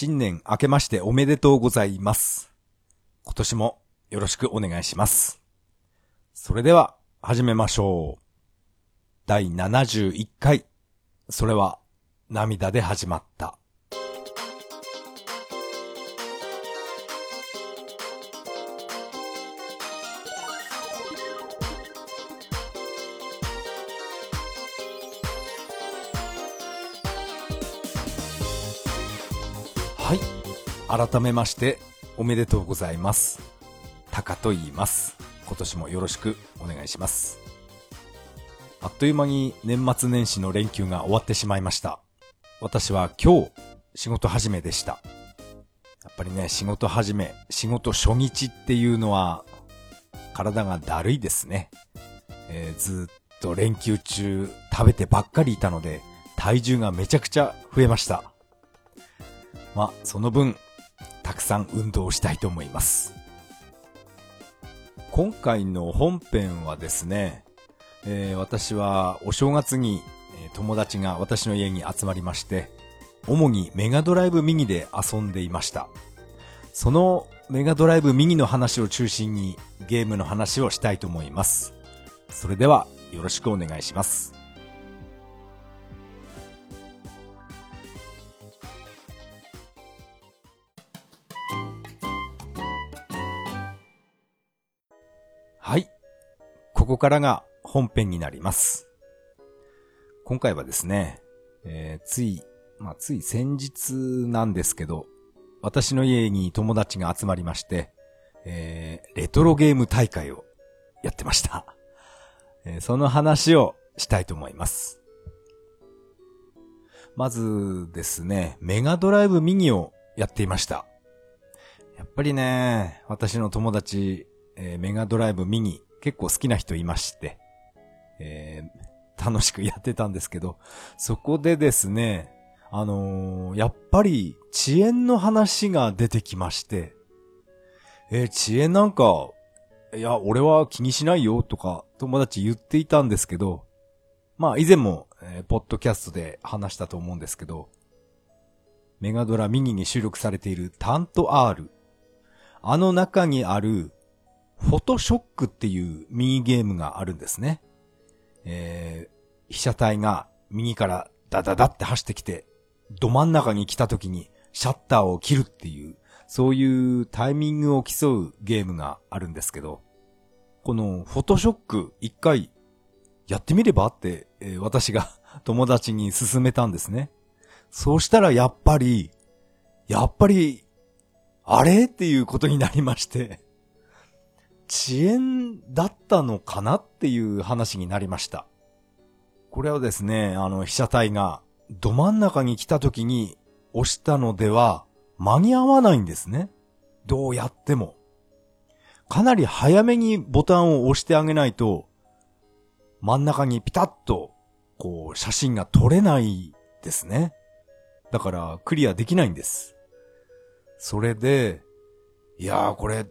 新年明けましておめでとうございます。今年もよろしくお願いします。それでは始めましょう。第71回。それは涙で始まった。改めまして、おめでとうございます。タカと言います。今年もよろしくお願いします。あっという間に年末年始の連休が終わってしまいました。私は今日、仕事始めでした。やっぱりね、仕事始め、仕事初日っていうのは、体がだるいですね。えーずっと連休中食べてばっかりいたので、体重がめちゃくちゃ増えました。まあ、その分、たくさん運動したいと思います。今回の本編はですね、えー私はお正月に、友達が私の家に集まりまして、主にメガドライブミニで遊んでいました。そのメガドライブミニの話を中心にゲームの話をしたいと思います。それではよろしくお願いします。ここからが本編になります。今回はですね、えーつい、まあ、つい先日なんですけど、私の家に友達が集まりまして、えーレトロゲーム大会をやってました。えーその話をしたいと思います。まずですね、メガドライブミニをやっていました。やっぱりね、私の友達、えーメガドライブミニ結構好きな人いまして、えー楽しくやってたんですけど、そこでですね、あのーやっぱり遅延の話が出てきまして、えー遅延なんか、いや、俺は気にしないよとか友達言っていたんですけど、まあ以前も、えーポッドキャストで話したと思うんですけど、メガドラミニに収録されているタント R。あの中にある、フォトショックっていうミニゲームがあるんですね。えー被写体が右からダダダって走ってきて、ど真ん中に来た時にシャッターを切るっていう、そういうタイミングを競うゲームがあるんですけど、このフォトショック一回やってみればって、えー私が友達に勧めたんですね。そうしたらやっぱり、やっぱり、あれ？っていうことになりまして、遅延だったのかなっていう話になりました。これはですね、あの、被写体がど真ん中に来た時に押したのでは間に合わないんですね。どうやっても。かなり早めにボタンを押してあげないと、真ん中にピタッと、こう、写真が撮れないですね。だから、クリアできないんです。それで、いやーこれ、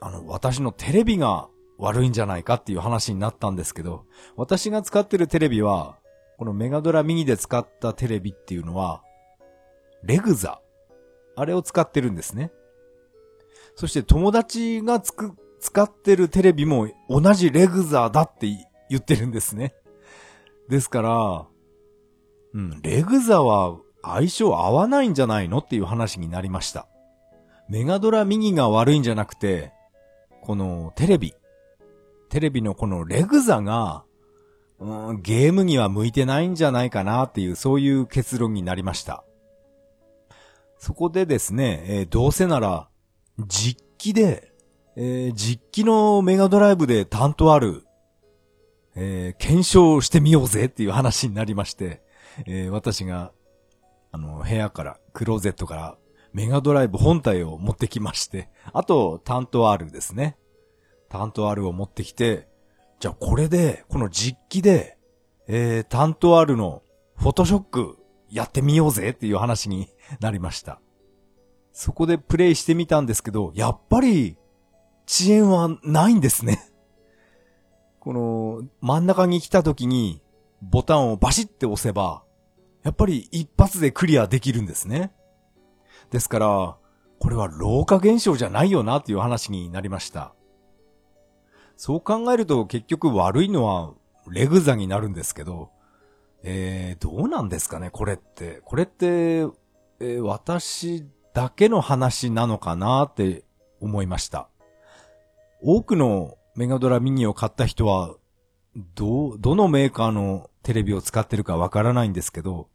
あの、私のテレビが悪いんじゃないかっていう話になったんですけど、私が使ってるテレビは、このメガドラミニで使ったテレビっていうのは、レグザ。あれを使ってるんですね。そして友達がつく、使ってるテレビも同じレグザだって言ってるんですね。ですから、うん、レグザは相性合わないんじゃないのっていう話になりました。メガドラミニが悪いんじゃなくて、このテレビ。テレビのこのレグザが、うん、ゲームには向いてないんじゃないかなっていう、そういう結論になりました。そこでですね、えーどうせなら、実機で、えー実機のメガドライブで担当ある、えー検証してみようぜっていう話になりまして、えー私が、あの、部屋から、クローゼットから、メガドライブ本体を持ってきまして、あと、担当 R ですね。担当 R を持ってきて、じゃあこれで、この実機で、えー、担当 R のフォトショックやってみようぜっていう話になりました。そこでプレイしてみたんですけど、やっぱり、遅延はないんですね。この、真ん中に来た時に、ボタンをバシって押せば、やっぱり一発でクリアできるんですね。ですから、これは老化現象じゃないよなっていう話になりました。そう考えると結局悪いのはレグザになるんですけど、えー、どうなんですかね、これって。これって、えー、私だけの話なのかなって思いました。多くのメガドラミニを買った人は、ど、どのメーカーのテレビを使ってるかわからないんですけど、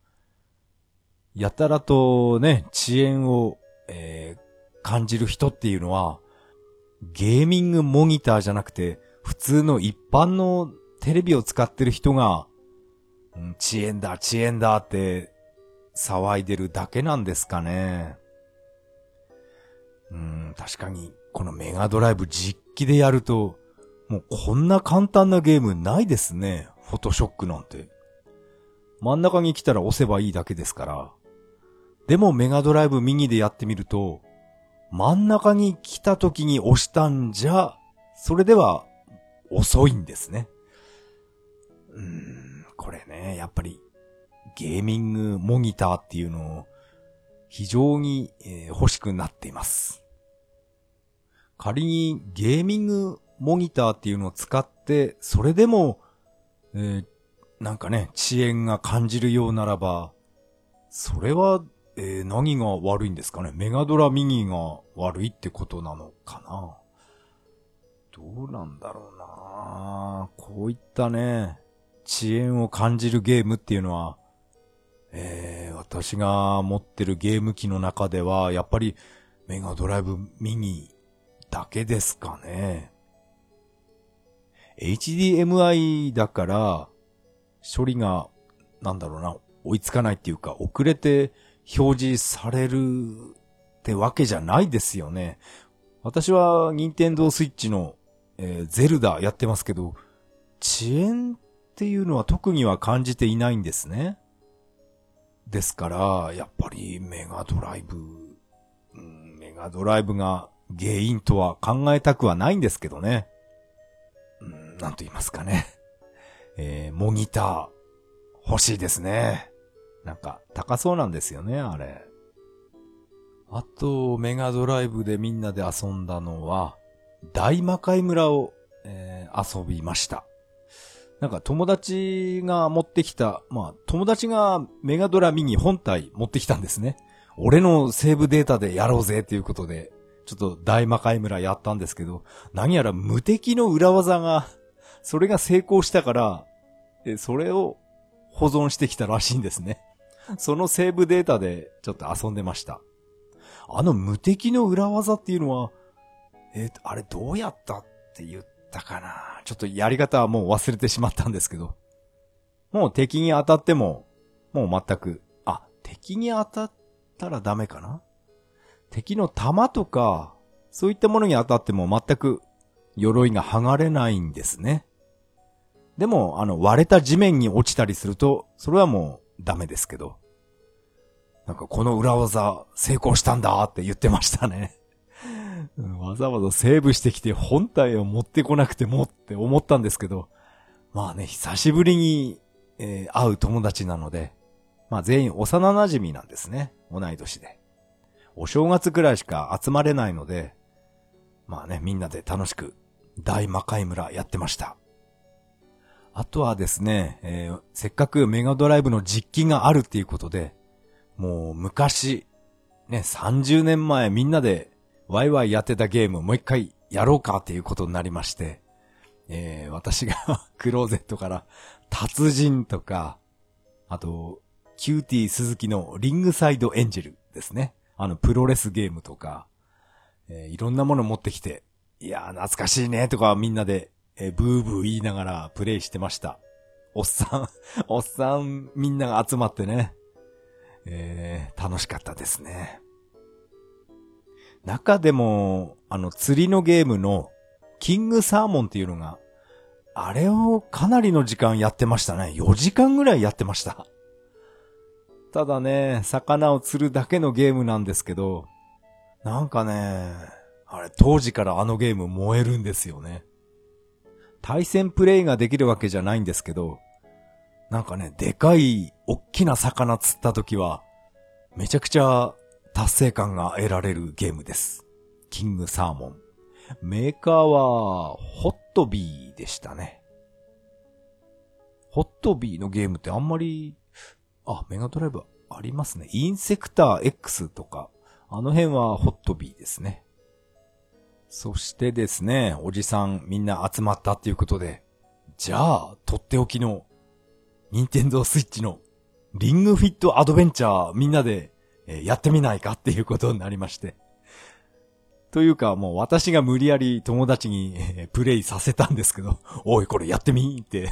やたらとね、遅延を、えー、感じる人っていうのは、ゲーミングモニターじゃなくて、普通の一般のテレビを使ってる人が、遅延だ、遅延だって騒いでるだけなんですかね。うん、確かに、このメガドライブ実機でやると、もうこんな簡単なゲームないですね。フォトショックなんて。真ん中に来たら押せばいいだけですから。でもメガドライブミニでやってみると、真ん中に来た時に押したんじゃ、それでは遅いんですね。うーん、これね、やっぱりゲーミングモニターっていうのを非常に、欲しくなっています。仮にゲーミングモニターっていうのを使って、それでも、えー、なんかね、遅延が感じるようならば、それは、えー、何が悪いんですかね？メガドラミニが悪いってことなのかな？どうなんだろうな？こういったね、遅延を感じるゲームっていうのは、えー、私が持ってるゲーム機の中では、やっぱりメガドライブミニだけですかね？HDMI だから、処理が、なんだろうな、追いつかないっていうか、遅れて表示されるってわけじゃないですよね。私は、ニンテンドースイッチの、えー、ゼルダやってますけど、遅延っていうのは特には感じていないんですね。ですから、やっぱりメガドライブ、うん、メガドライブが原因とは考えたくはないんですけどね。うん、なんと言いますかね。えー、モニター、欲しいですね。なんか、高そうなんですよね、あれ。あと、メガドライブでみんなで遊んだのは、大魔界村を、えー、遊びました。なんか友達が持ってきた、まあ友達がメガドラミニ本体持ってきたんですね。俺のセーブデータでやろうぜっていうことで、ちょっと大魔界村やったんですけど、何やら無敵の裏技が、それが成功したから、それを保存してきたらしいんですね。そのセーブデータでちょっと遊んでました。あの無敵の裏技っていうのは、え、ー、あれどうやったって言ったかなちょっとやり方はもう忘れてしまったんですけど。もう敵に当たっても、もう全く、あ、敵に当たったらダメかな敵の弾とか、そういったものに当たっても全く鎧が剥がれないんですね。でも、あの、割れた地面に落ちたりすると、それはもうダメですけど。なんかこの裏技成功したんだって言ってましたね。わざわざセーブしてきて本体を持ってこなくてもって思ったんですけど、まあね、久しぶりに、えー、会う友達なので、まあ全員幼馴染なんですね。同い年で。お正月くらいしか集まれないので、まあね、みんなで楽しく大魔界村やってました。あとはですね、えー、せっかくメガドライブの実機があるっていうことで、もう昔、ね、30年前みんなでワイワイやってたゲームもう一回やろうかっていうことになりまして、えー、私が クローゼットから達人とか、あと、キューティー鈴木のリングサイドエンジェルですね。あの、プロレスゲームとか、えー、いろんなもの持ってきて、いやー、懐かしいね、とかみんなで、えー、ブーブー言いながらプレイしてました。おっさん、おっさんみんなが集まってね、えー、楽しかったですね。中でも、あの、釣りのゲームの、キングサーモンっていうのが、あれをかなりの時間やってましたね。4時間ぐらいやってました。ただね、魚を釣るだけのゲームなんですけど、なんかね、あれ当時からあのゲーム燃えるんですよね。対戦プレイができるわけじゃないんですけど、なんかね、でかい、おっきな魚釣った時は、めちゃくちゃ達成感が得られるゲームです。キングサーモン。メーカーは、ホットビーでしたね。ホットビーのゲームってあんまり、あ、メガドライブありますね。インセクター X とか、あの辺はホットビーですね。そしてですね、おじさんみんな集まったっていうことで、じゃあ、とっておきの、ニンテンドースイッチの、リングフィットアドベンチャーみんなで、えー、やってみないかっていうことになりまして。というか、もう私が無理やり友達に、えー、プレイさせたんですけど、おい、これやってみって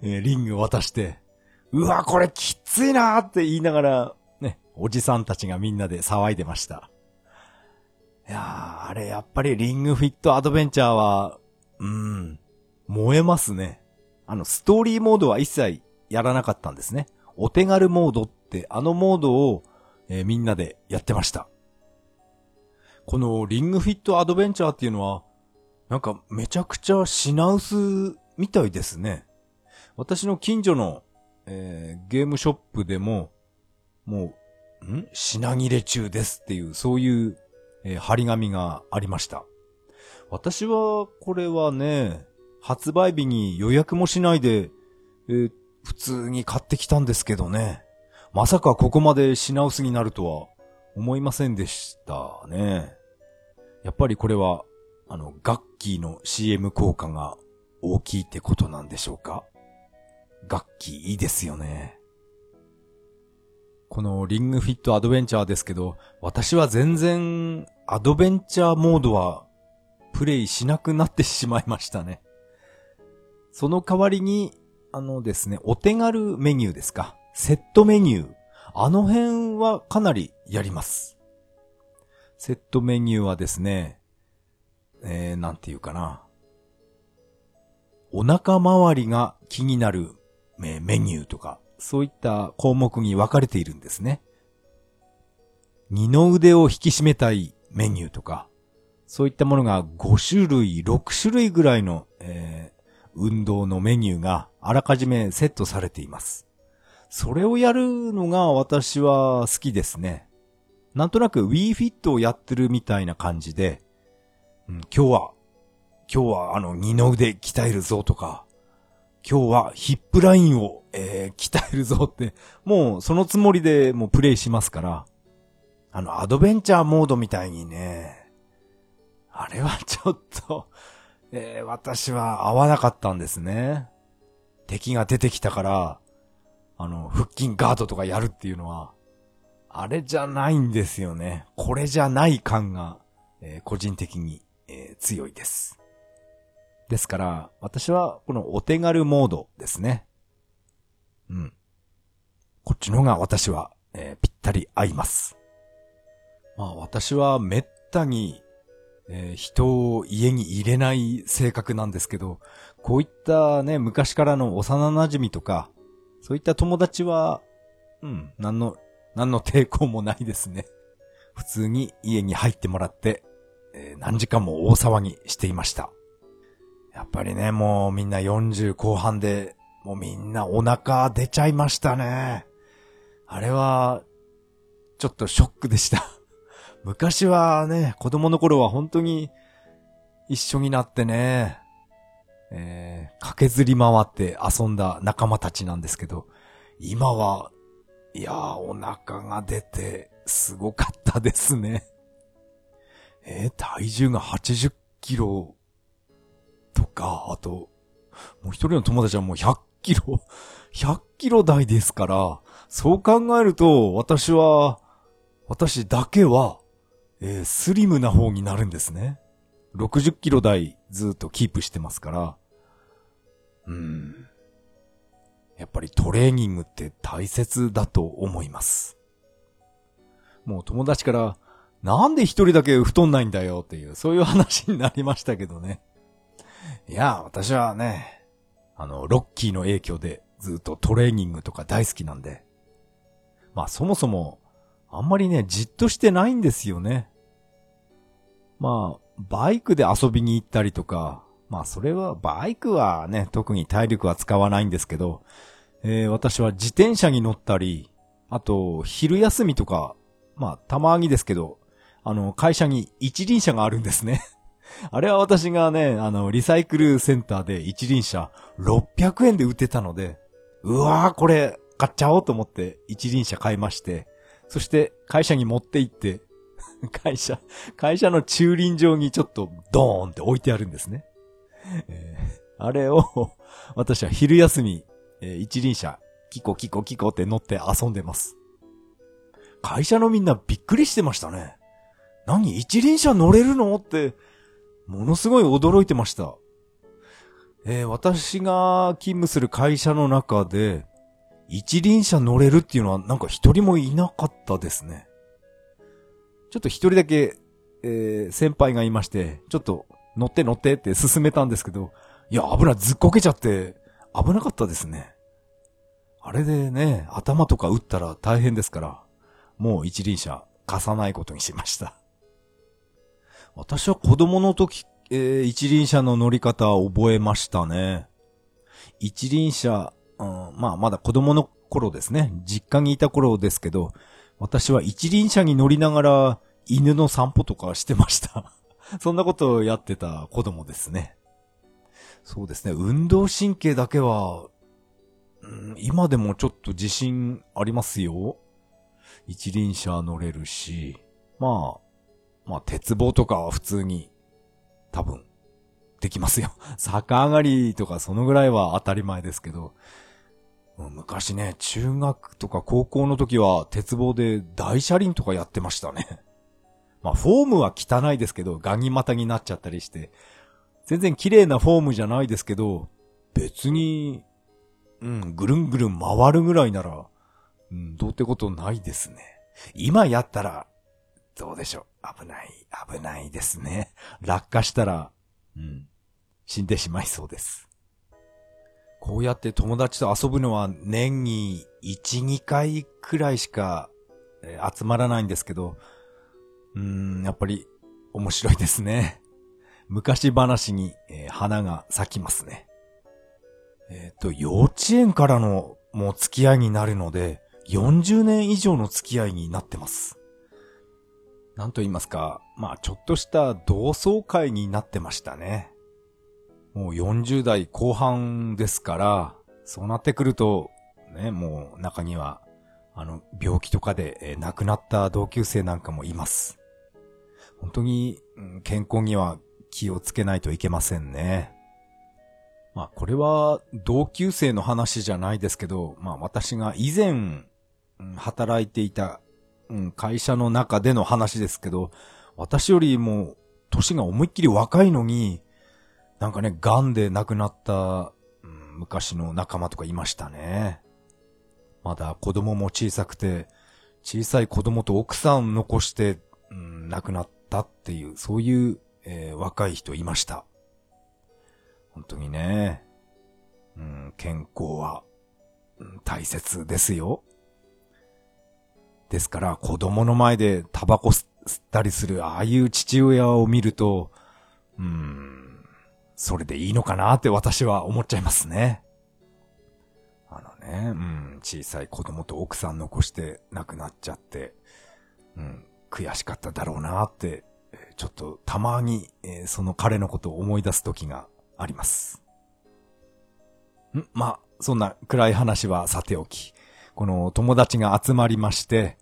えー、リング渡して、うわ、これきついなーって言いながら、ね、おじさんたちがみんなで騒いでました。いやー、あれやっぱりリングフィットアドベンチャーは、うん、燃えますね。あの、ストーリーモードは一切やらなかったんですね。お手軽モードって、あのモードを、えー、みんなでやってました。このリングフィットアドベンチャーっていうのは、なんかめちゃくちゃ品薄みたいですね。私の近所の、えー、ゲームショップでも、もう、ん？品切れ中ですっていう、そういうえー、張り紙がありました。私は、これはね、発売日に予約もしないで、えー、普通に買ってきたんですけどね。まさかここまで品薄になるとは思いませんでしたね。やっぱりこれは、あの、ガッキーの CM 効果が大きいってことなんでしょうか？ガッキーいいですよね。このリングフィットアドベンチャーですけど、私は全然アドベンチャーモードはプレイしなくなってしまいましたね。その代わりに、あのですね、お手軽メニューですか。セットメニュー。あの辺はかなりやります。セットメニューはですね、えー、なんていうかな。お腹周りが気になるメニューとか、そういった項目に分かれているんですね。二の腕を引き締めたいメニューとか、そういったものが5種類、6種類ぐらいの、えー、運動のメニューがあらかじめセットされています。それをやるのが私は好きですね。なんとなく Wii Fit をやってるみたいな感じで、うん、今日は、今日はあの二の腕鍛えるぞとか、今日はヒップラインを、えー、鍛えるぞって、もうそのつもりでもうプレイしますから、あの、アドベンチャーモードみたいにね、あれはちょっと、えー、私は合わなかったんですね。敵が出てきたから、あの、腹筋ガードとかやるっていうのは、あれじゃないんですよね。これじゃない感が、えー、個人的に、えー、強いです。ですから、私はこのお手軽モードですね。うん。こっちの方が私は、えー、ぴったり合います。まあ私はめったに、えー、人を家に入れない性格なんですけど、こういったね、昔からの幼馴染とか、そういった友達は、うん、何の、何の抵抗もないですね。普通に家に入ってもらって、えー、何時間も大騒ぎしていました。やっぱりね、もうみんな40後半で、もうみんなお腹出ちゃいましたね。あれは、ちょっとショックでした。昔はね、子供の頃は本当に一緒になってね、えー、駆けずり回って遊んだ仲間たちなんですけど、今は、いやー、お腹が出て、すごかったですね。えー、体重が80キロとか、あと、もう一人の友達はもう100キロ、100キロ台ですから、そう考えると、私は、私だけは、えー、スリムな方になるんですね。60キロ台ずっとキープしてますから、うん。やっぱりトレーニングって大切だと思います。もう友達から、なんで一人だけ太んないんだよっていう、そういう話になりましたけどね。いや、私はね、あの、ロッキーの影響でずっとトレーニングとか大好きなんで。まあそもそも、あんまりね、じっとしてないんですよね。まあ、バイクで遊びに行ったりとか、まあそれは、バイクはね、特に体力は使わないんですけど、えー、私は自転車に乗ったり、あと、昼休みとか、まあ、たまにですけど、あの、会社に一輪車があるんですね。あれは私がね、あの、リサイクルセンターで一輪車600円で売ってたので、うわーこれ買っちゃおうと思って一輪車買いまして、そして会社に持って行って、会社、会社の駐輪場にちょっとドーンって置いてあるんですね。えー、あれを 私は昼休み、えー、一輪車、キコキコキコって乗って遊んでます。会社のみんなびっくりしてましたね。何一輪車乗れるの？って、ものすごい驚いてました。えー、私が勤務する会社の中で、一輪車乗れるっていうのはなんか一人もいなかったですね。ちょっと一人だけ、えー、先輩がいまして、ちょっと乗って乗ってって進めたんですけど、いや、危ない、ずっこけちゃって、危なかったですね。あれでね、頭とか打ったら大変ですから、もう一輪車貸さないことにしました。私は子供の時、えー、一輪車の乗り方を覚えましたね。一輪車、うん、まあまだ子供の頃ですね。実家にいた頃ですけど、私は一輪車に乗りながら犬の散歩とかしてました。そんなことをやってた子供ですね。そうですね。運動神経だけは、うん、今でもちょっと自信ありますよ。一輪車乗れるし、まあ、まあ、鉄棒とかは普通に、多分、できますよ。逆上がりとかそのぐらいは当たり前ですけど、昔ね、中学とか高校の時は鉄棒で大車輪とかやってましたね。まあ、フォームは汚いですけど、ガニ股になっちゃったりして、全然綺麗なフォームじゃないですけど、別に、うん、ぐるんぐるん回るぐらいなら、うん、どうってことないですね。今やったら、どうでしょう。危ない、危ないですね。落下したら、うん、死んでしまいそうです。こうやって友達と遊ぶのは年に1、2回くらいしか、集まらないんですけど、うーん、やっぱり面白いですね。昔話に、え、花が咲きますね。えっ、ー、と、幼稚園からのもう付き合いになるので、40年以上の付き合いになってます。なんと言いますか、まあちょっとした同窓会になってましたね。もう40代後半ですから、そうなってくると、ね、もう中には、あの、病気とかで、え亡くなった同級生なんかもいます。本当に、健康には気をつけないといけませんね。まあこれは同級生の話じゃないですけど、まあ私が以前、働いていたうん、会社の中での話ですけど、私よりも、年が思いっきり若いのに、なんかね、癌で亡くなった、うん、昔の仲間とかいましたね。まだ子供も小さくて、小さい子供と奥さん残して、うん、亡くなったっていう、そういう、えー、若い人いました。本当にね、うん、健康は、うん、大切ですよ。ですから子供の前でタバコ吸ったりするああいう父親を見ると、うーん、それでいいのかなって私は思っちゃいますね。あのね、うん、小さい子供と奥さん残して亡くなっちゃって、うん、悔しかっただろうなって、ちょっとたまに、えー、その彼のことを思い出す時があります。んまあ、そんな暗い話はさておき。この友達が集まりまして、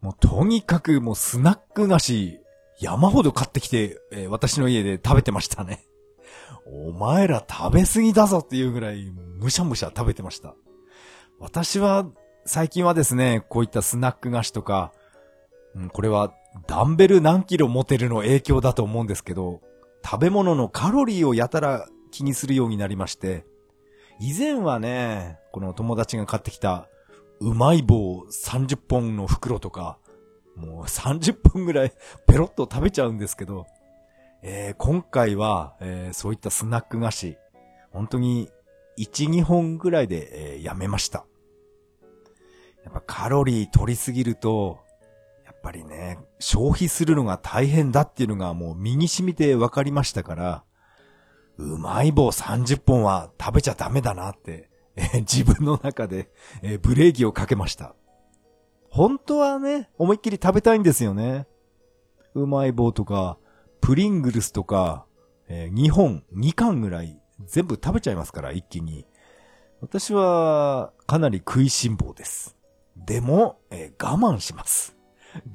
もうとにかくもうスナック菓子山ほど買ってきて、えー、私の家で食べてましたね。お前ら食べ過ぎだぞっていうぐらいむしゃむしゃ食べてました。私は最近はですね、こういったスナック菓子とか、うん、これはダンベル何キロ持てるの影響だと思うんですけど、食べ物のカロリーをやたら気にするようになりまして、以前はね、この友達が買ってきたうまい棒30本の袋とか、もう30本ぐらい ペロッと食べちゃうんですけど、えー、今回は、えー、そういったスナック菓子、本当に1、2本ぐらいで、えー、やめました。やっぱカロリー取りすぎると、やっぱりね、消費するのが大変だっていうのがもう身に染みて分かりましたから、うまい棒30本は食べちゃダメだなってえ、自分の中で、え、ブレーキをかけました。本当はね、思いっきり食べたいんですよね。うまい棒とか、プリングルスとか、えー、2本、2巻ぐらい全部食べちゃいますから、一気に。私は、かなり食いしん坊です。でも、えー、我慢します。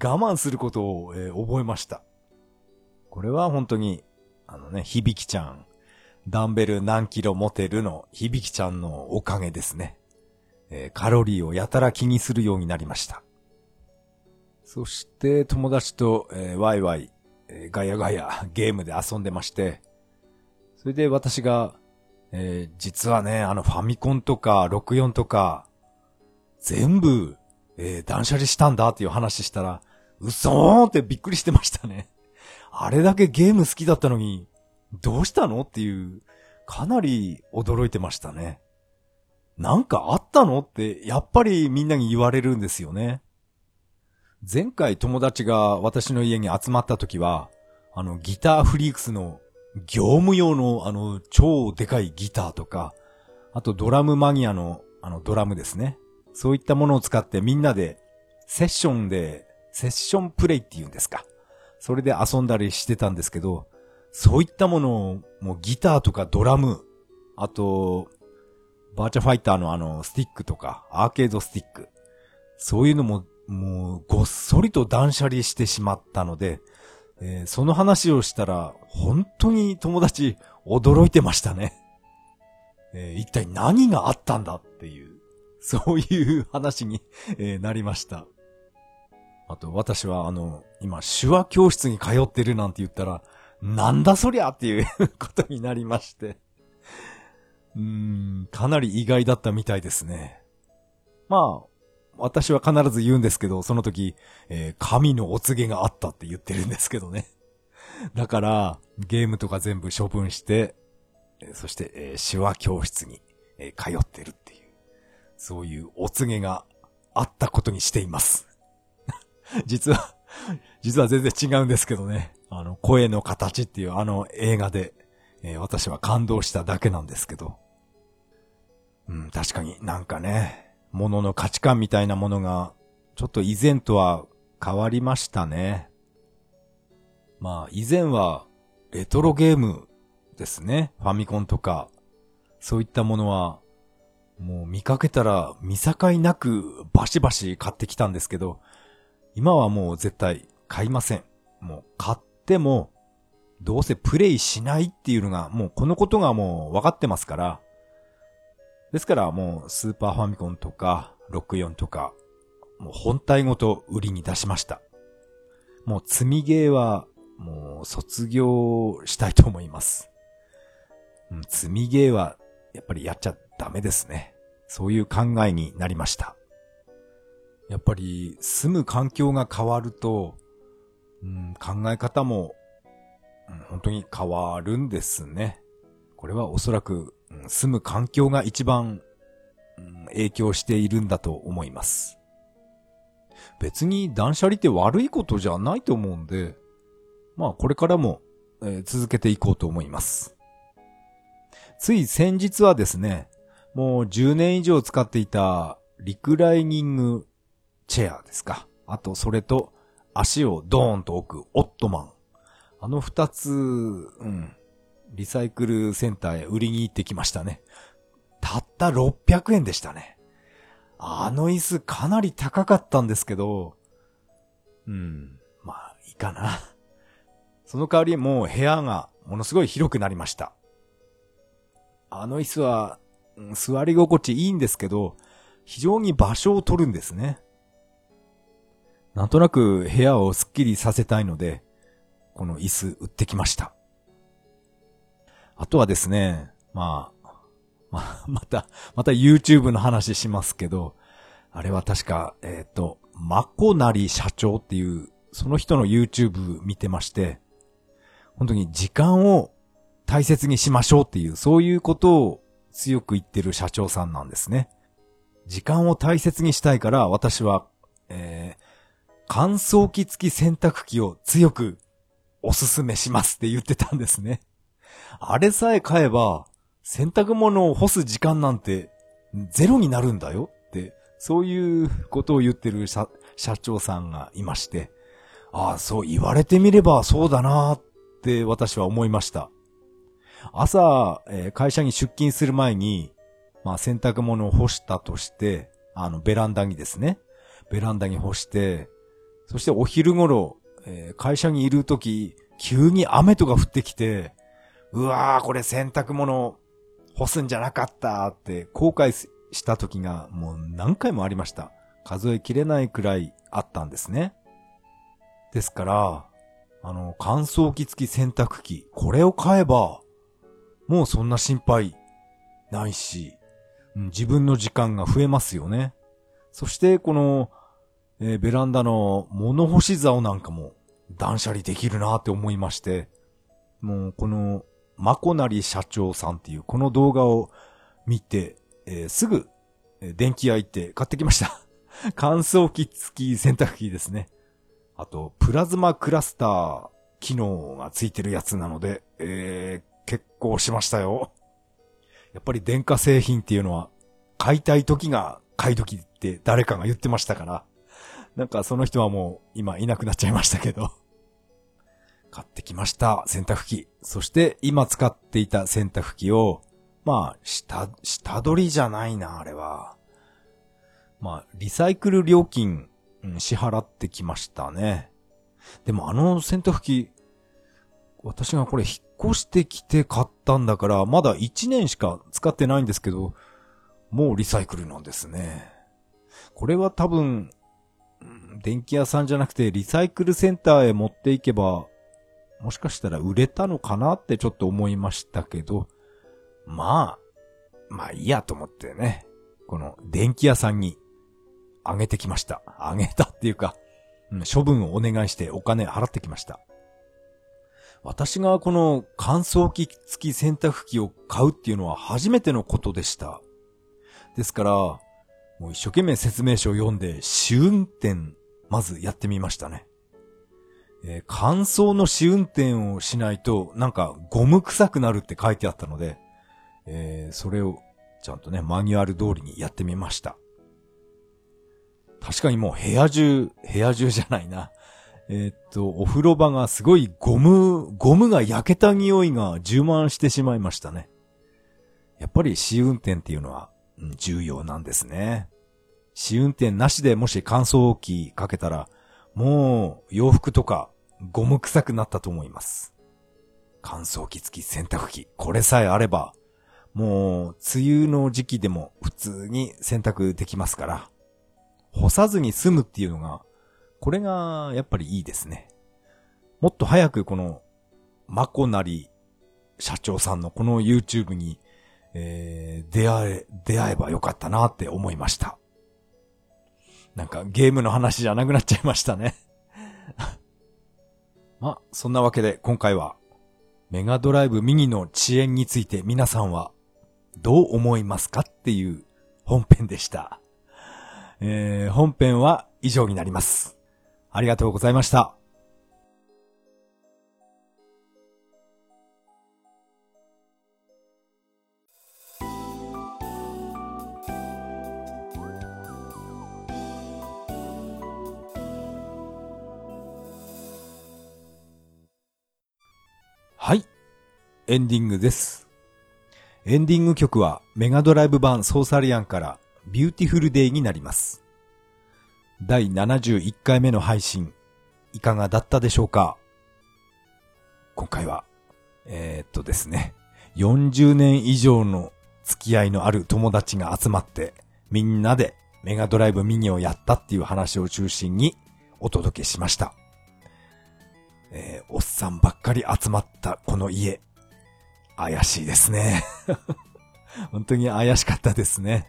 我慢することを、えー、覚えました。これは本当に、あのね、響ちゃん、ダンベル何キロ持てるの響ちゃんのおかげですね。えー、カロリーをやたら気にするようになりました。そして友達と、えー、ワイワイ、えー、ガヤガヤゲームで遊んでまして、それで私が、えー、実はね、あのファミコンとか64とか、全部、えー、断捨離したんだっていう話したら、嘘ーってびっくりしてましたね。あれだけゲーム好きだったのに、どうしたの？っていう、かなり驚いてましたね。なんかあったの？って、やっぱりみんなに言われるんですよね。前回友達が私の家に集まった時は、あのギターフリークスの業務用のあの超でかいギターとか、あとドラムマニアのあのドラムですね。そういったものを使ってみんなでセッションで、セッションプレイって言うんですか。それで遊んだりしてたんですけど、そういったものをもうギターとかドラム、あと、バーチャファイターのあのスティックとかアーケードスティック、そういうのももうごっそりと断捨離してしまったので、えー、その話をしたら、本当に友達驚いてましたね。えー、一体何があったんだっていう、そういう話に、えー、なりました。あと、私はあの、今、手話教室に通ってるなんて言ったら、なんだそりゃっていうことになりまして。うーん、かなり意外だったみたいですね。まあ、私は必ず言うんですけど、その時、えー、神のお告げがあったって言ってるんですけどね。だから、ゲームとか全部処分して、そして、えー、手話教室に、えー、通ってるっていう、そういうお告げがあったことにしています。実は、実は全然違うんですけどね。あの、声の形っていうあの映画で、えー、私は感動しただけなんですけど。うん、確かになんかね、ものの価値観みたいなものが、ちょっと以前とは変わりましたね。まあ、以前は、レトロゲームですね。ファミコンとか、そういったものは、もう見かけたら見境なくバシバシ買ってきたんですけど、今はもう絶対買いません。もう買っても、どうせプレイしないっていうのが、もうこのことがもう分かってますから、ですからもうスーパーファミコンとか64とか、もう本体ごと売りに出しました。もう積みゲーはもう卒業したいと思います。うん、積みゲーはやっぱりやっちゃダメですね。そういう考えになりました。やっぱり住む環境が変わると、うん、考え方も、うん、本当に変わるんですね。これはおそらく住む環境が一番、影響しているんだと思います。別に断捨離って悪いことじゃないと思うんで、まあこれからも、えー、続けていこうと思います。つい先日はですね、もう10年以上使っていたリクライニングチェアですか。あとそれと足をドーンと置くオットマン。あの二つ、うん、リサイクルセンターへ売りに行ってきましたね。たった600円でしたね。あの椅子かなり高かったんですけど、うん、まあいいかな。その代わりもう部屋がものすごい広くなりました。あの椅子は、うん、座り心地いいんですけど、非常に場所を取るんですね。なんとなく部屋をスッキリさせたいので、この椅子売ってきました。あとはですね、まあ、ま、また、また YouTube の話しますけど、あれは確か、えっ、ー、と、マコナリ社長っていう、その人の YouTube 見てまして、本当に時間を大切にしましょうっていう、そういうことを強く言ってる社長さんなんですね。時間を大切にしたいから、私は、えー、乾燥機付き洗濯機を強くおすすめしますって言ってたんですね。あれさえ買えば、洗濯物を干す時間なんてゼロになるんだよって、そういうことを言ってる社社長さんがいまして、ああ、そう言われてみればそうだなって私は思いました。朝、えー、会社に出勤する前に、まあ洗濯物を干したとして、あのベランダにですね、ベランダに干して、そしてお昼頃、えー、会社にいるとき、急に雨とか降ってきて、うわー、これ洗濯物干すんじゃなかったって後悔した時がもう何回もありました。数えきれないくらいあったんですね。ですから、あの、乾燥機付き洗濯機、これを買えば、もうそんな心配ないし、自分の時間が増えますよね。そして、この、えー、ベランダの物干し竿なんかも断捨離できるなって思いまして、もうこの、まこなり社長さんっていうこの動画を見て、えー、すぐ、電気屋行って買ってきました。乾燥機付き洗濯機ですね。あと、プラズマクラスター機能がついてるやつなので、えー、結構しましたよ。やっぱり電化製品っていうのは、買いたい時が買い時って誰かが言ってましたから。なんかその人はもう今いなくなっちゃいましたけど。買ってきました、洗濯機。そして今使っていた洗濯機を、まあ、下、下取りじゃないな、あれは。まあ、リサイクル料金、うん、支払ってきましたね。でもあの洗濯機、私がこれ引っ越してきて買ったんだから、まだ1年しか使ってないんですけど、もうリサイクルなんですね。これは多分、電気屋さんじゃなくてリサイクルセンターへ持っていけば、もしかしたら売れたのかなってちょっと思いましたけど、まあ、まあいいやと思ってね、この電気屋さんにあげてきました。あげたっていうか、うん、処分をお願いしてお金払ってきました。私がこの乾燥機付き洗濯機を買うっていうのは初めてのことでした。ですから、もう一生懸命説明書を読んで試運転まずやってみましたね。えー、乾燥の試運転をしないと、なんかゴム臭くなるって書いてあったので、えー、それをちゃんとね、マニュアル通りにやってみました。確かにもう部屋中、部屋中じゃないな。えー、っと、お風呂場がすごいゴム、ゴムが焼けた匂いが充満してしまいましたね。やっぱり試運転っていうのは、重要なんですね。試運転なしでもし乾燥機かけたら、もう洋服とかゴム臭くなったと思います。乾燥機付き洗濯機、これさえあれば、もう梅雨の時期でも普通に洗濯できますから、干さずに済むっていうのが、これがやっぱりいいですね。もっと早くこの、まこなり社長さんのこの YouTube に、えー、出会え、出会えばよかったなって思いました。なんかゲームの話じゃなくなっちゃいましたね まそんなわけで今回はメガドライブミニの遅延について皆さんはどう思いますかっていう本編でした。えー、本編は以上になります。ありがとうございました。エンディングです。エンディング曲はメガドライブ版ソーサリアンからビューティフルデイになります。第71回目の配信、いかがだったでしょうか？今回は、えー、っとですね、40年以上の付き合いのある友達が集まって、みんなでメガドライブミニをやったっていう話を中心にお届けしました。えー、おっさんばっかり集まったこの家。怪しいですね。本当に怪しかったですね。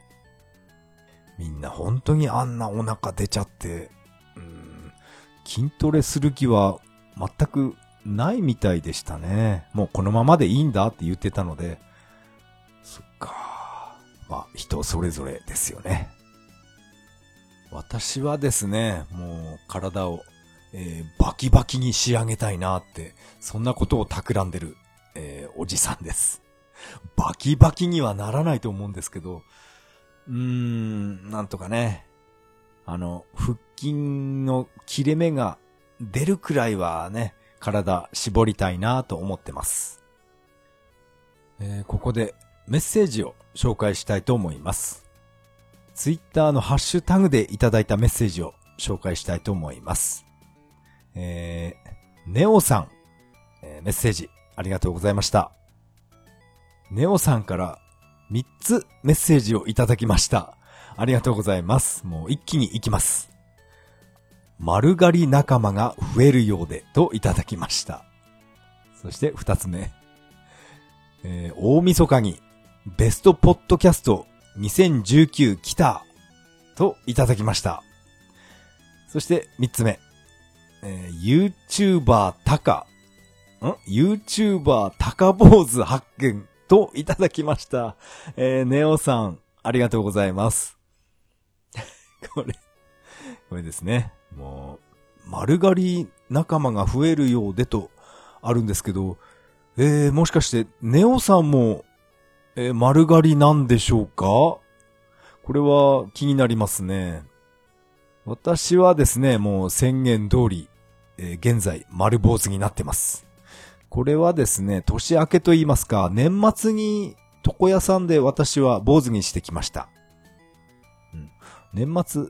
みんな本当にあんなお腹出ちゃって、うん、筋トレする気は全くないみたいでしたね。もうこのままでいいんだって言ってたので、そっか。まあ人それぞれですよね。私はですね、もう体をえー、バキバキに仕上げたいなって、そんなことを企んでる、えー、おじさんです。バキバキにはならないと思うんですけど、うーん、なんとかね、あの、腹筋の切れ目が出るくらいはね、体絞りたいなと思ってます。えー、ここでメッセージを紹介したいと思います。ツイッターのハッシュタグでいただいたメッセージを紹介したいと思います。えー、ネオさん、えー、メッセージありがとうございました。ネオさんから3つメッセージをいただきました。ありがとうございます。もう一気に行きます。丸刈り仲間が増えるようでといただきました。そして二つ目。えー、大晦日にベストポッドキャスト2019来たといただきました。そして三つ目。えー、YouTuber タカ、ん ?YouTuber タカ坊主発見といただきました。えー、ネオさん、ありがとうございます。これ、これですね。もう、丸刈り仲間が増えるようでとあるんですけど、えー、もしかして、ネオさんも、えー、丸刈りなんでしょうか？これは気になりますね。私はですね、もう宣言通り、えー、現在丸坊主になってます。これはですね、年明けと言いますか、年末に床屋さんで私は坊主にしてきました。うん、年末、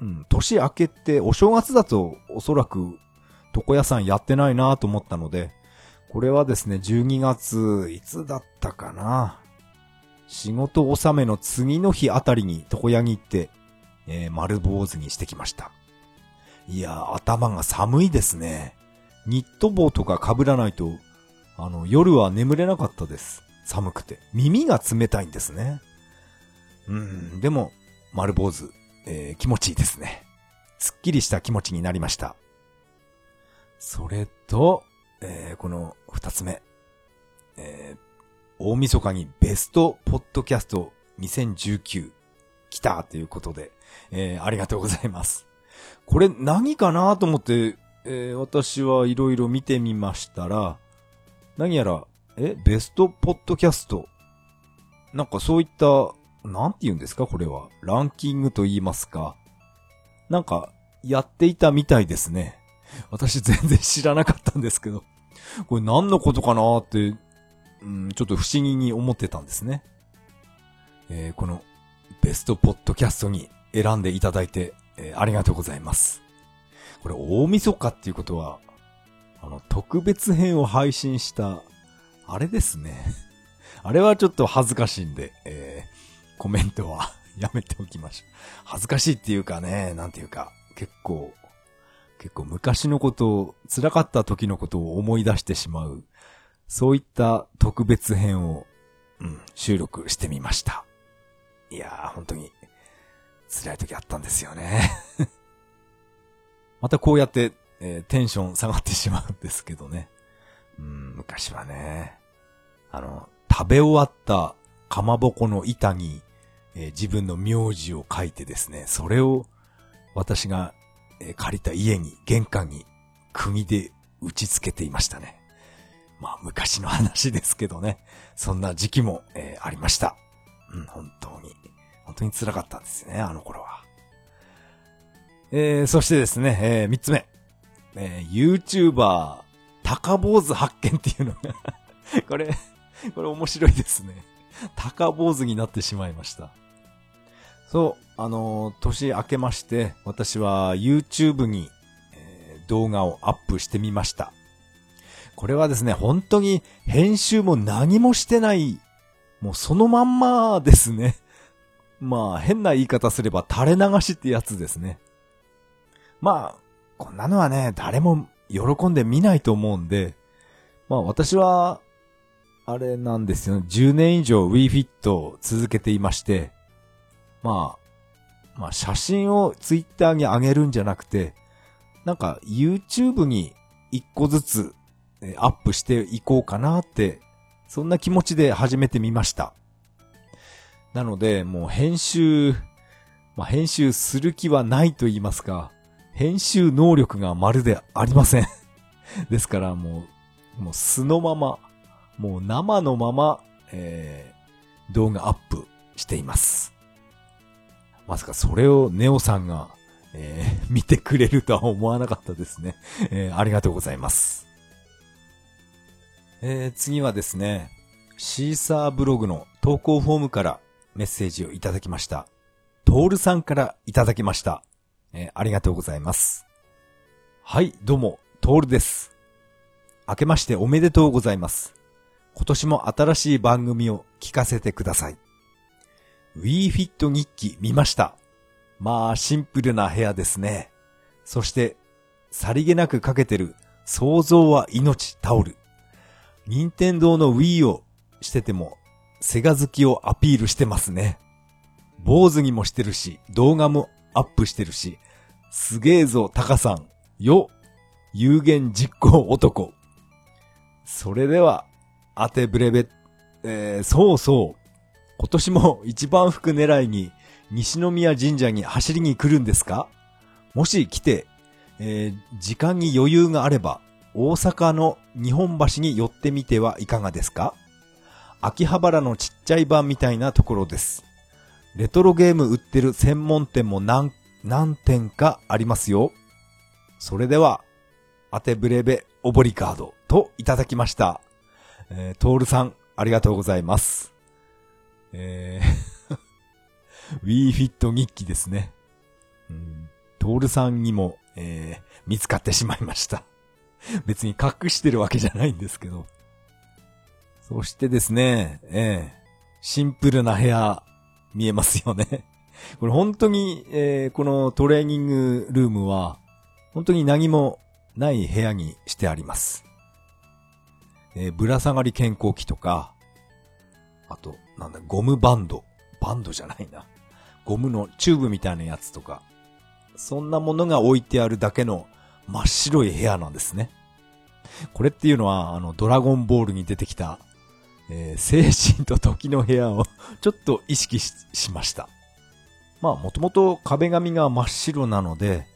うん、年明けってお正月だとおそらく床屋さんやってないなと思ったので、これはですね、12月、いつだったかな。仕事納めの次の日あたりに床屋に行って、えー、丸坊主にしてきました。いや頭が寒いですね。ニット帽とか被らないと、あの、夜は眠れなかったです。寒くて。耳が冷たいんですね。うん、でも、丸坊主、えー、気持ちいいですね。すっきりした気持ちになりました。それと、えー、この二つ目。えー、大晦日にベストポッドキャスト2019来たということで、えー、ありがとうございます。これ何かなと思って、えー、私はいろいろ見てみましたら、何やら、え、ベストポッドキャストなんかそういった、なんて言うんですかこれは。ランキングと言いますか。なんか、やっていたみたいですね。私全然知らなかったんですけど、これ何のことかなって、うん、ちょっと不思議に思ってたんですね。えー、このベストポッドキャストに選んでいただいて、えー、ありがとうございます。これ大晦日っていうことは、あの、特別編を配信した、あれですね。あれはちょっと恥ずかしいんで、えー、コメントは やめておきましょう。恥ずかしいっていうかね、なんていうか、結構、結構昔のことを、辛かった時のことを思い出してしまう、そういった特別編を、うん、収録してみました。いやー、本当に、辛い時あったんですよね。またこうやって、えー、テンション下がってしまうんですけどね。うん、昔はね、あの、食べ終わったかまぼこの板に、えー、自分の名字を書いてですね、それを私がえー、借りた家に、玄関に、釘で打ち付けていましたね。まあ、昔の話ですけどね。そんな時期も、えー、ありました。うん、本当に。本当に辛かったんですね、あの頃は。えー、そしてですね、えー、三つ目。えー、YouTuber、高坊主発見っていうのが これ、これ面白いですね。高坊主になってしまいました。そう、あの、年明けまして、私は YouTube に、えー、動画をアップしてみました。これはですね、本当に編集も何もしてない、もうそのまんまですね。まあ、変な言い方すれば垂れ流しってやつですね。まあ、こんなのはね、誰も喜んで見ないと思うんで、まあ私は、あれなんですよ。10年以上 WeFit を続けていまして、まあ、まあ写真をツイッターに上げるんじゃなくて、なんか YouTube に一個ずつアップしていこうかなって、そんな気持ちで始めてみました。なので、もう編集、まあ、編集する気はないと言いますか、編集能力がまるでありません。ですからもう、もう素のまま、もう生のまま、えー、動画アップしています。まさかそれをネオさんが、えー、見てくれるとは思わなかったですね。えー、ありがとうございます。えー、次はですね、シーサーブログの投稿フォームからメッセージをいただきました。トールさんからいただきました。えー、ありがとうございます。はい、どうも、トールです。明けましておめでとうございます。今年も新しい番組を聞かせてください。WeFit 日記見ました。まあ、シンプルな部屋ですね。そして、さりげなくかけてる、想像は命タオル。任天堂の Wii をしてても、セガ好きをアピールしてますね。坊主にもしてるし、動画もアップしてるし、すげえぞ、タカさん。よ、有言実行男。それでは、当てブレベ、えー、そうそう。今年も一番福狙いに西宮神社に走りに来るんですか？もし来て、えー、時間に余裕があれば、大阪の日本橋に寄ってみてはいかがですか？秋葉原のちっちゃい版みたいなところです。レトロゲーム売ってる専門店も何、何店かありますよ。それでは、当てブレベオボリカードといただきました。えー、トールさん、ありがとうございます。えー WeFit 日記ですね。うん、トールさんにも、えー、見つかってしまいました。別に隠してるわけじゃないんですけど。そしてですね、えー、シンプルな部屋、見えますよね。これ本当に、えー、このトレーニングルームは、本当に何もない部屋にしてあります。えー、ぶら下がり健康器とか、あと、なんだ、ゴムバンド。バンドじゃないな。ゴムのチューブみたいなやつとか、そんなものが置いてあるだけの真っ白い部屋なんですね。これっていうのは、あの、ドラゴンボールに出てきた、えー、精神と時の部屋を ちょっと意識しました。まあ、もともと壁紙が真っ白なので、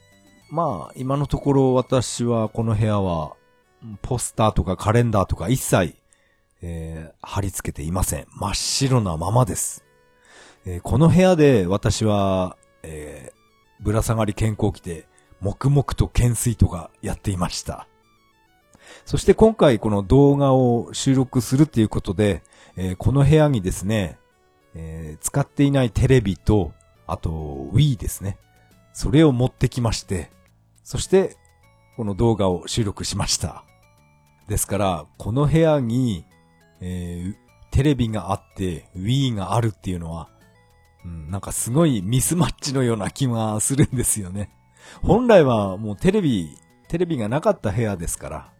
まあ、今のところ私はこの部屋は、ポスターとかカレンダーとか一切、えー、貼り付けていません。真っ白なままです。えー、この部屋で私は、えー、ぶら下がり健康器で、黙々と懸垂とかやっていました。そして今回この動画を収録するっていうことで、えー、この部屋にですね、えー、使っていないテレビと、あと Wii ですね。それを持ってきまして、そしてこの動画を収録しました。ですから、この部屋に、えー、テレビがあって Wii があるっていうのは、うん、なんかすごいミスマッチのような気がするんですよね。本来はもうテレビ、テレビがなかった部屋ですから、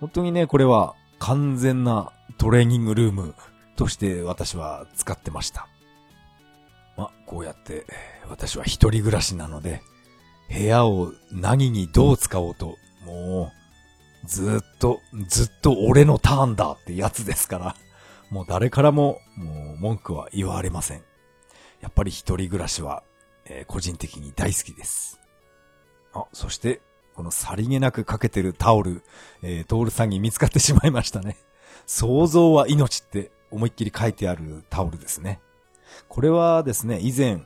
本当にね、これは完全なトレーニングルームとして私は使ってました。ま、こうやって私は一人暮らしなので、部屋を何にどう使おうと、もう、ずっと、ずっと俺のターンだってやつですから、もう誰からも、もう文句は言われません。やっぱり一人暮らしは、えー、個人的に大好きです。あ、そして、このさりげなくかけてるタオル、えー、トールさんに見つかってしまいましたね。想像は命って思いっきり書いてあるタオルですね。これはですね、以前、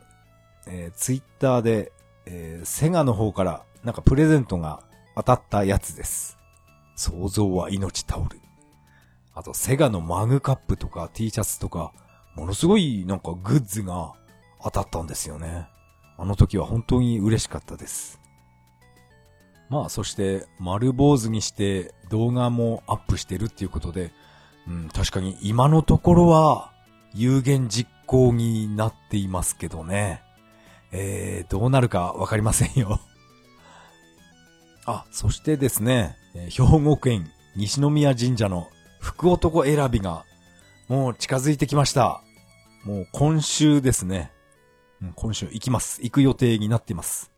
えー、ツイッターで、えー、セガの方からなんかプレゼントが当たったやつです。想像は命タオル。あと、セガのマグカップとか T シャツとか、ものすごいなんかグッズが当たったんですよね。あの時は本当に嬉しかったです。まあ、そして、丸坊主にして動画もアップしてるっていうことで、うん、確かに今のところは有言実行になっていますけどね。えー、どうなるかわかりませんよ。あ、そしてですね、兵庫県西宮神社の福男選びがもう近づいてきました。もう今週ですね。今週行きます。行く予定になっています。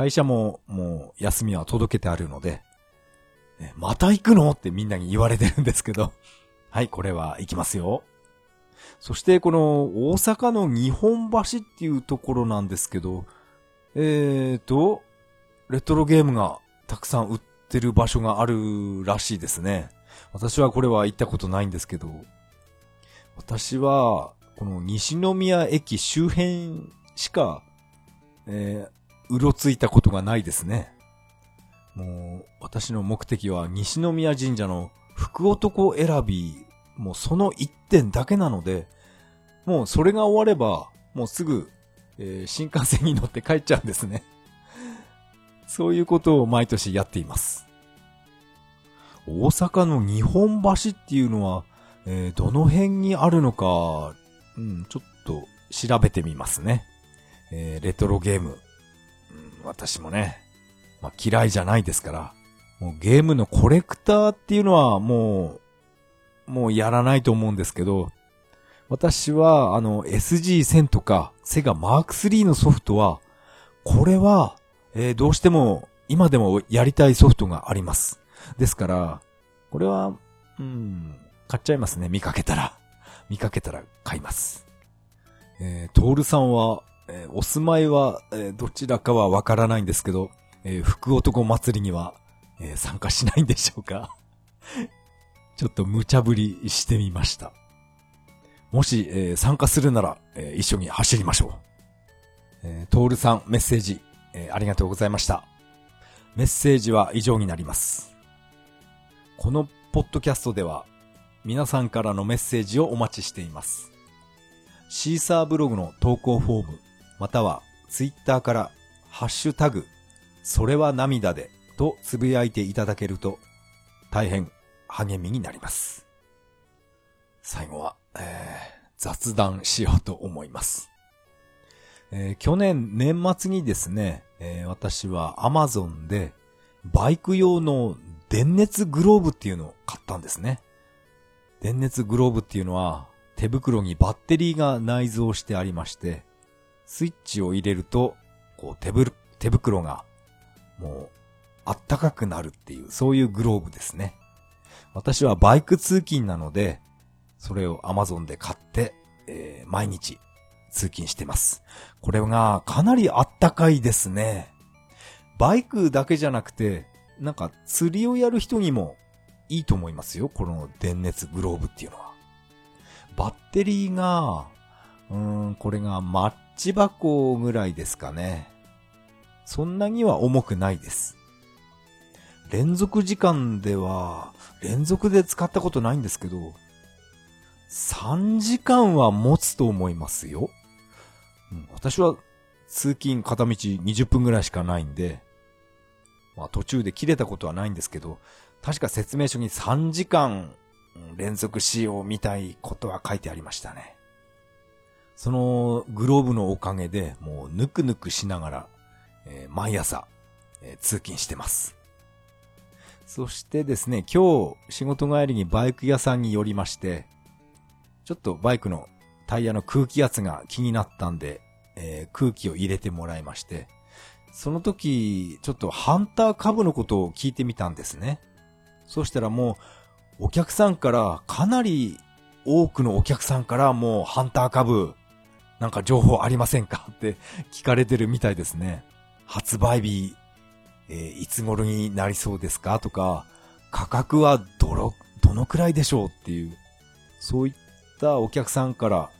会社ももう休みは届けてあるので、また行くの？ってみんなに言われてるんですけど、はい、これは行きますよ。そしてこの大阪の日本橋っていうところなんですけど、えーと、レトロゲームがたくさん売ってる場所があるらしいですね。私はこれは行ったことないんですけど、私は、この西宮駅周辺しか、えー、うろついたことがないですね。もう、私の目的は西宮神社の福男選び、もうその一点だけなので、もうそれが終われば、もうすぐ、えー、新幹線に乗って帰っちゃうんですね。そういうことを毎年やっています。大阪の日本橋っていうのは、えー、どの辺にあるのか、うん、ちょっと調べてみますね。えー、レトロゲーム、私もね、まあ、嫌いじゃないですから、もうゲームのコレクターっていうのはもう、もうやらないと思うんですけど、私はあの SG1000 とかセガマーク3のソフトは、これは、えー、どうしても今でもやりたいソフトがあります。ですから、これは、うん、買っちゃいますね。見かけたら。見かけたら買います。えー、トールさんは、えー、お住まいは、えー、どちらかはわからないんですけど、えー、福男祭りには、え、参加しないんでしょうか？ちょっと無茶ぶりしてみました。もし、え、参加するなら、え、一緒に走りましょう。えー、トールさんメッセージ、え、ありがとうございました。メッセージは以上になります。このポッドキャストでは皆さんからのメッセージをお待ちしています。シーサーブログの投稿フォーム、またはツイッターからハッシュタグ、それは涙でとつぶやいていただけると大変励みになります。最後は、えー、雑談しようと思います。えー、去年年末にですね、えー、私は Amazon でバイク用の電熱グローブっていうのを買ったんですね。電熱グローブっていうのは手袋にバッテリーが内蔵してありまして、スイッチを入れると、こう手ぶ手袋がもうあったかくなるっていう、そういうグローブですね。私はバイク通勤なので、それを Amazon で買って、えー、毎日通勤してます。これがかなりあったかいですね。バイクだけじゃなくて、なんか釣りをやる人にもいいと思いますよ。この電熱グローブっていうのは。バッテリーが、うーん、これがマッチ箱ぐらいですかね。そんなには重くないです。連続時間では、連続で使ったことないんですけど、3時間は持つと思いますよ。うん、私は通勤片道20分ぐらいしかないんで、まあ途中で切れたことはないんですけど、確か説明書に3時間連続使用みたいことは書いてありましたね。そのグローブのおかげでもうぬくぬくしながら、えー、毎朝、えー、通勤してます。そしてですね、今日仕事帰りにバイク屋さんに寄りまして、ちょっとバイクのタイヤの空気圧が気になったんで、えー、空気を入れてもらいまして、その時、ちょっとハンター株のことを聞いてみたんですね。そしたらもう、お客さんから、かなり多くのお客さんからもうハンター株、なんか情報ありませんか？って聞かれてるみたいですね。発売日、えー、いつ頃になりそうですか？とか、価格はどの、どのくらいでしょうっていう、そういったお客さんから、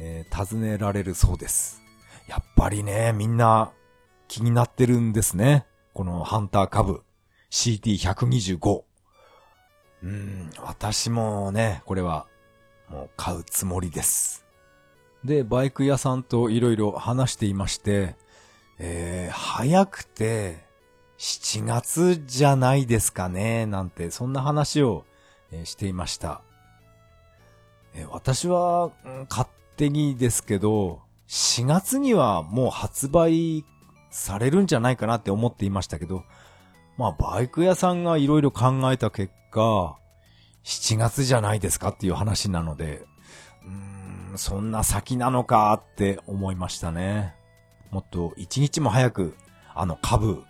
えー、尋ねられるそうです。やっぱりね、みんな気になってるんですね。このハンター株 CT125。うん、私もね、これはもう買うつもりです。で、バイク屋さんといろいろ話していまして、えー、早くて7月じゃないですかね、なんて、そんな話を、え、していました。え、私は、勝手にですけど、4月にはもう発売されるんじゃないかなって思っていましたけど、まあバイク屋さんがいろいろ考えた結果、7月じゃないですかっていう話なので、うーそんな先なのかって思いましたね。もっと一日も早くあの株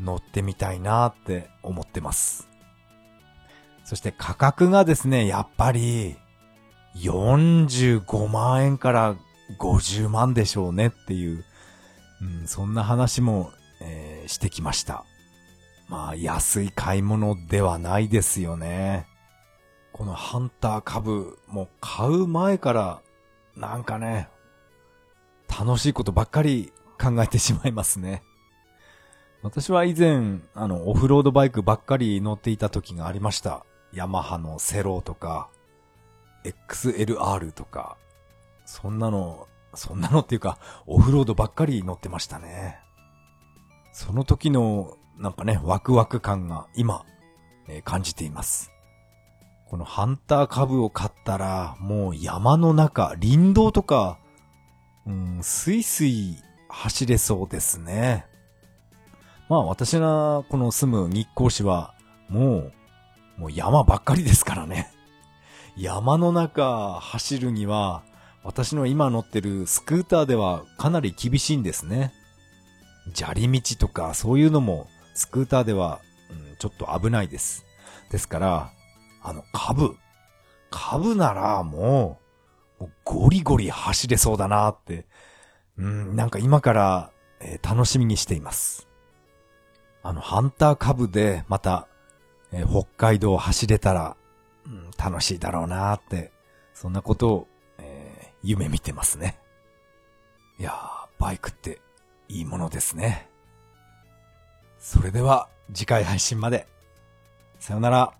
乗ってみたいなって思ってます。そして価格がですね、やっぱり45万円から50万でしょうねっていう、うん、そんな話も、えー、してきました。まあ、安い買い物ではないですよね。このハンター株も買う前から、なんかね、楽しいことばっかり考えてしまいますね。私は以前、あの、オフロードバイクばっかり乗っていた時がありました。ヤマハのセローとか、XLR とか、そんなの、そんなのっていうか、オフロードばっかり乗ってましたね。その時の、なんかね、ワクワク感が今、えー感じています。このハンター株を買ったら、もう山の中、林道とか、うん、スイスイ走れそうですね。まあ私がこの住む日光市は、もう、もう山ばっかりですからね。山の中走るには、私の今乗ってるスクーターではかなり厳しいんですね。砂利道とかそういうのもスクーターでは、うん、ちょっと危ないです。ですから、あの、株。株ならもう、もうゴリゴリ走れそうだなって、うん、なんか今から、えー楽しみにしています。あの、ハンター株でまた、えー北海道を走れたら、うん、楽しいだろうなって、そんなことを、えー夢見てますね。いやー、バイクっていいものですね。それでは次回配信まで。さよなら。